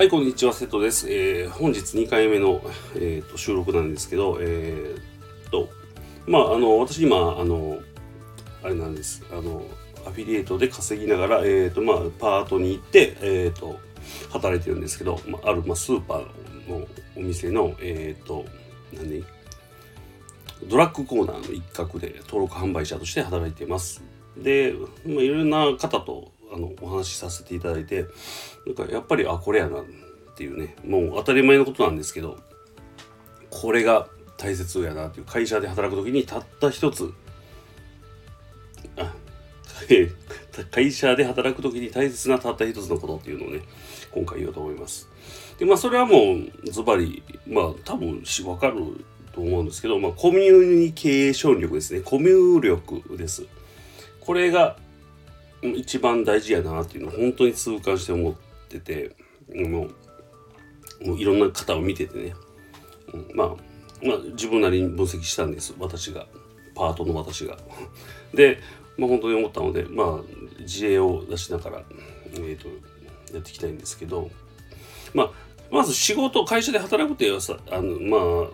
はい、こんにちは、瀬戸です。えー、本日2回目の、えーと、収録なんですけど、えー、と、まあ、あの、私今、あの、あれなんです。あの、アフィリエイトで稼ぎながら、えーと、まあ、パートに行って、えーと、働いてるんですけど、まあ、ある、まあ、スーパーのお店の、えーと、何ドラッグコーナーの一角で登録販売者として働いています。で、まあ、いろんな方とあのお話しさせていただいてなんかやっぱりあこれやなっていうねもう当たり前のことなんですけどこれが大切やなっていう会社で働く時にたった一つあ会社で働く時に大切なたった一つのことっていうのをね今回言おうと思います。でまあそれはもうズバリまあ多分分かると思うんですけど、まあ、コミュニケーション力ですねコミュ力です。これが一番大事やなっていうのを本当に痛感して思っててもうもういろんな方を見ててね、うん、まあまあ自分なりに分析したんです。私が。パートの私が。で、まあ、本当に思ったのでまあ自衛を出しながら、えーと、やっていきたいんですけど、まあ、まず仕事会社で働くっていうさあのまあ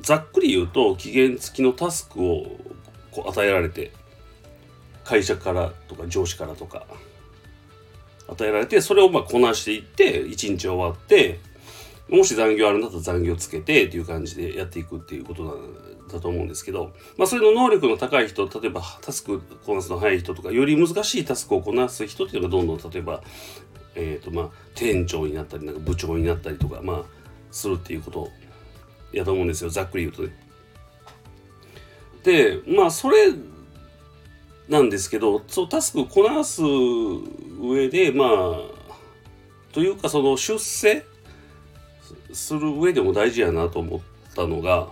ざっくり言うと期限付きのタスクをこう与えられて会社からとか上司からとか与えられてそれをまあこなしていって一日終わってもし残業あるんだったら残業つけてっていう感じでやっていくっていうことなんだと思うんですけど、まあ、それの能力の高い人例えばタスクこなすの早い人とかより難しいタスクをこなす人っていうのがどんどん例えば、えーとまあ、店長になったりなんか部長になったりとか、まあ、するっていうことやと思うんですよざっくり言うとね。でまあそれなんですけどそうタスクこなす上でまあというかその出世する上でも大事やなと思ったのが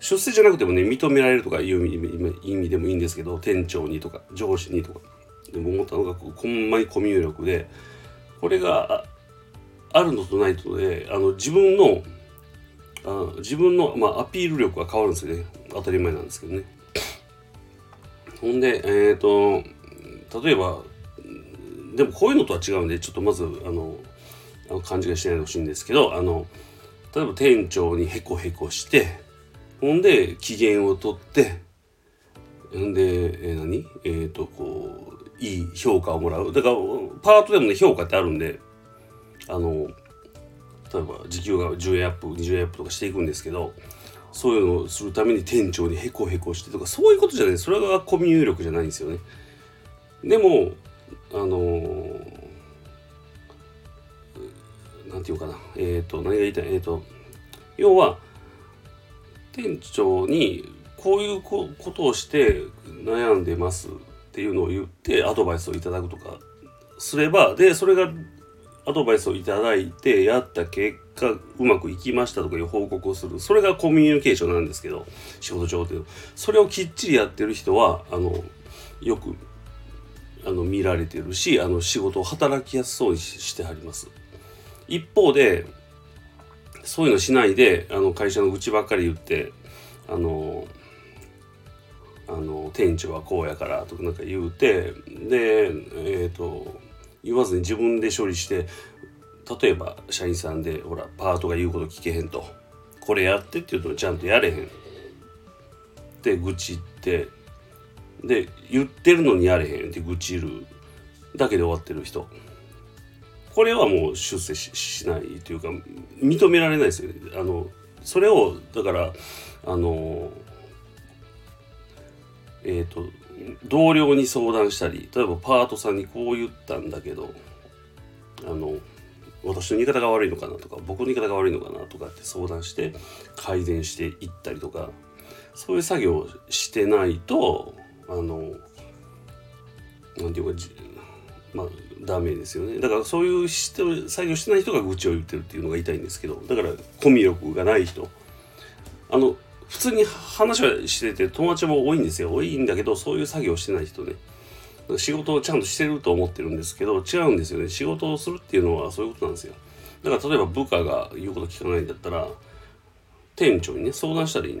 出世じゃなくてもね認められるとかいう意味でもいいんですけど店長にとか上司にとか。でも思ったのがほんまにコミュ力でこれがあるのとないとであの自分のあ自分の、まあ、アピール力が変わるんですよね。当たり前なんですけどね。ほんで、えっ、ー、と、例えば、でもこういうのとは違うんで、ちょっとまず、あの、あの勘違いしないでほしいんですけど、あの、例えば店長にヘコヘコして、ほんで、機嫌を取って、ほんで、えー、何？えっ、ー、と、こう、いい評価をもらう。だから、パートでもね、評価ってあるんで、あの、例えば時給が10円アップ、20円アップとかしていくんですけど、そういうのをするために店長にヘコヘコしてとかそういうことじゃない。それがコミュ力じゃないんですよね。でもあのー、なんていうかな。えっ、ー、と何が言いたい？えっ、ー、と要は店長にこういうことをして悩んでますっていうのを言ってアドバイスをいただくとかすればでそれがアドバイスをいただいてやった結果うまくいきましたとかいう報告をする。それがコミュニケーションなんですけど仕事上でそれをきっちりやってる人はあのよくあの見られてるしあの仕事を働きやすそうにしてはります。一方でそういうのしないであの会社の愚痴ばっかり言ってあのあの店長はこうやからとかなんか言うてでえっ、ー、と言わずに自分で処理して例えば社員さんでほらパートが言うこと聞けへんと。これやってって言うとちゃんとやれへん。って愚痴って。で言ってるのにやれへんって愚痴るだけで終わってる人。これはもう出世しないというか認められないですよ。ねあのそれをだからあのえっ、ー、と同僚に相談したり例えばパートさんにこう言ったんだけどあの私の言い方が悪いのかなとか僕の言い方が悪いのかなとかって相談して改善していったりとかそういう作業をしてないとあの何て言うかまあダメですよね。だからそういうして作業してない人が愚痴を言ってるっていうのが言いたいんですけどだからコミュ力がない人。あの普通に話はしてて友達も多いんですよ。多いんだけどそういう作業してない人ね。仕事をちゃんとしてると思ってるんですけど違うんですよね。仕事をするっていうのはそういうことなんですよ。だから例えば部下が言うこと聞かないんだったら店長にね相談したらいい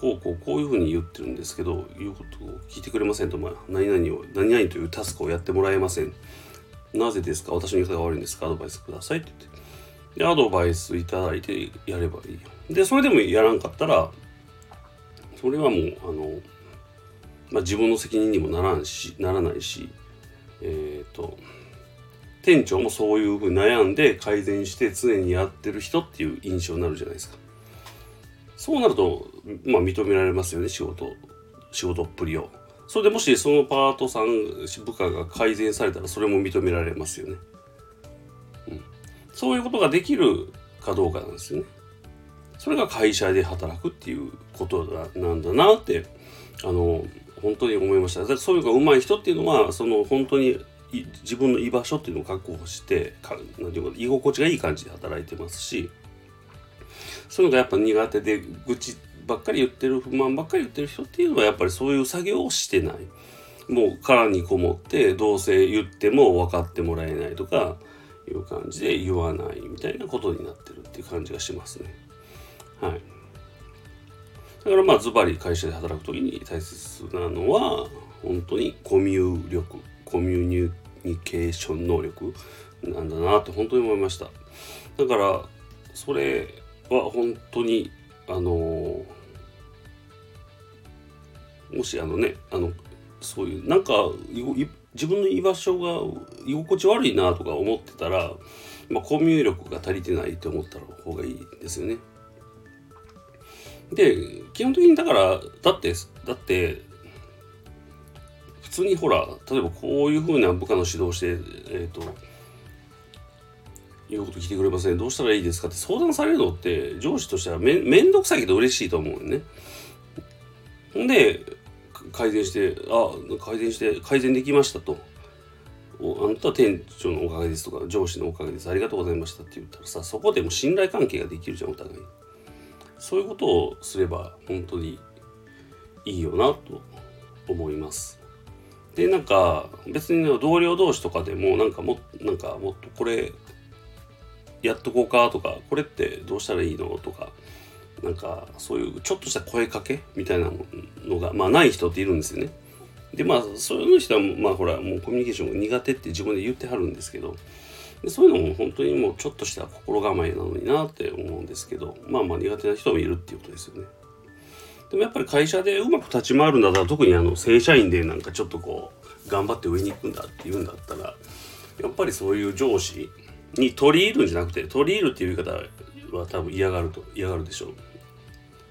こうこうこういうふうに言ってるんですけど言うことを聞いてくれませんと、まあ、何々を何々というタスクをやってもらえません。なぜですか？私の言い方が悪いんですか？アドバイスくださいって言って。で、アドバイスいただいてやればいいよ。で、それでもやらんかったら、それはもう、あの、まあ、自分の責任にもならんし、ならないし、えっ、ー、と、店長もそういうふうに悩んで改善して常にやってる人っていう印象になるじゃないですか。そうなると、まあ認められますよね、仕事、仕事っぷりを。それでもしそのパートさん、部下が改善されたらそれも認められますよね。そういうことができるかどうかなんですよね。それが会社で働くっていうことなんだなって、あの、本当に思いました。そういうのが上手い人っていうのは、その本当に自分の居場所っていうのを確保してかなんていうか居心地がいい感じで働いてますしそういうのがやっぱ苦手で愚痴ばっかり言ってる不満ばっかり言ってる人っていうのはやっぱりそういう作業をしてないもう殻にこもってどうせ言っても分かってもらえないとかいう感じで言わないみたいなことになってるっていう感じがしますね。はい。だからまあズバリ会社で働く時に大切なのは本当にコミュ力コミュニケーション能力なんだなって本当に思いました。だからそれは本当にあのもしあのねあのそういうなんか自分の居場所が居心地悪いなとか思ってたら、まあ、コミュ力が足りてないって思った方がいいですよね。で基本的にだからだってだって普通にほら例えばこういうふうな部下の指導してえっ、ー、ということ聞いてくれません、どうしたらいいですかって相談されるのって上司としてはめめんどくさいけど嬉しいと思うよね。で改善してあ改善して改善できましたと。あなたは店長のおかげですとか上司のおかげです。ありがとうございましたって言ったらさそこでも信頼関係ができるじゃんお互い。そういうことをすれば本当にいいよなと思います。でなんか別にね同僚同士とかでもなんかもなんかもっとこれやっとこうかとかこれってどうしたらいいのとかなんかそういうちょっとした声かけみたいなのがまあない人っているんですよね。でまあそういう人はまあほらもうコミュニケーションが苦手って自分で言ってはるんですけどでそういうのも本当にもうちょっとした心構えなのになって思うんですけどまあまあ苦手な人もいるっていうことですよね。でもやっぱり会社でうまく立ち回るんだったら特にあの正社員でなんかちょっとこう頑張って上に行くんだっていうんだったらやっぱりそういう上司に取り入るんじゃなくて取り入るっていう言い方は多分嫌がると嫌がるでしょう。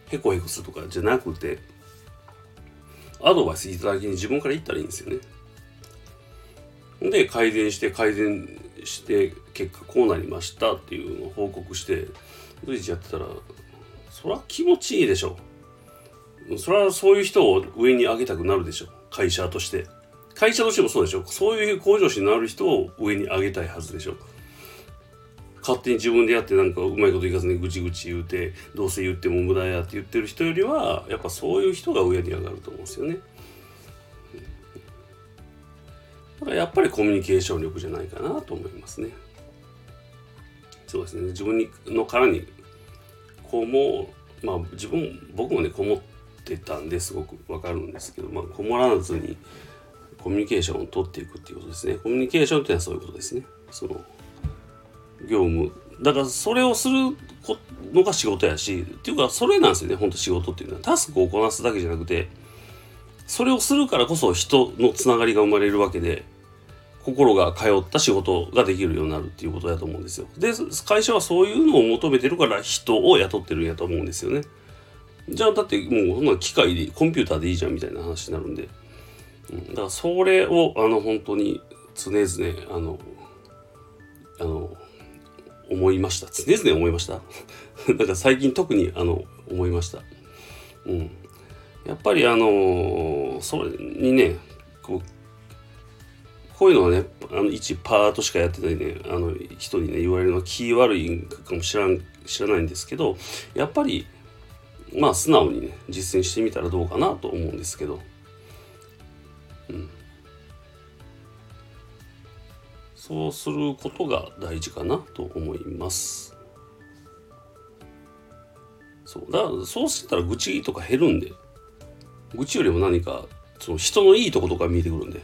へこへこするとかじゃなくてアドバイスいただきに自分から言ったらいいんですよね。で改善して改善して結果こうなりましたっていうのを報告して随時やってたらそりゃ気持ちいいでしょう。それはそういう人を上に上げたくなるでしょ会社として会社としてもそうでしょうそういう向上心のある人を上に上げたいはずでしょう勝手に自分でやってなんかうまいこといかずにぐちぐち言うてどうせ言っても無駄やって言ってる人よりはやっぱそういう人が上に上がると思うんですよねだからやっぱりコミュニケーション力じゃないかなと思いますねそうですね自分にの殻にこうもまあ自分僕もねこもってってたんですごくわかるんですけど、まあ、こもらずにコミュニケーションを取っていくっていうことですね。コミュニケーションっていうのはそういうことですね。その業務。だからそれをするのが仕事やし、っていうかそれなんですよね、本当仕事っていうのは。タスクをこなすだけじゃなくて、それをするからこそ人のつながりが生まれるわけで、心が通った仕事ができるようになるっていうことだと思うんですよ。で、会社はそういうのを求めてるから人を雇ってるんやと思うんですよね。じゃあだってもうそんな機械でコンピューターでいいじゃんみたいな話になるんで、うん、だからそれをあの本当に常々あのあの思いました。常々思いました。だから最近特にあの思いました。うん。やっぱりあのそれにねこうこういうのはねあの一パートしかやってないねあの人にね言われるのは気悪いかもしらん知らないんですけどやっぱりまあ素直にね実践してみたらどうかなと思うんですけど。うん。そうすることが大事かなと思いますそうだからそうしてたら愚痴とか減るんで愚痴よりも何かその人のいいとことか見えてくるんで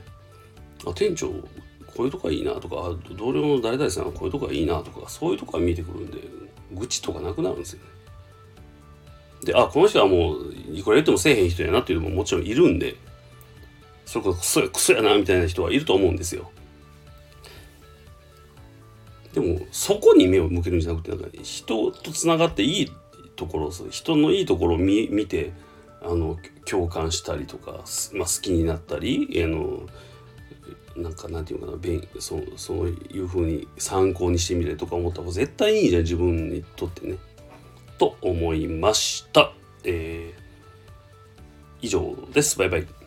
あ店長こういうとこがいいなとか同僚の誰々さんはこういうとこがいいなとかそういうとこが見えてくるんで愚痴とかなくなるんですよね。であこの人はもういくら言ってもせえへん人やなっていうのももちろんいるんでそれこそクソクソやなみたいな人はいると思うんですよ。でもそこに目を向けるんじゃなくてなんか人とつながっていいところ人のいいところを見見てあの共感したりとか、まあ、好きになったりあのなんかなんていうかなそそういうふうに参考にしてみるとか思った方が絶対いいじゃん自分にとってね。と思いました。えー、以上です。バイバイ。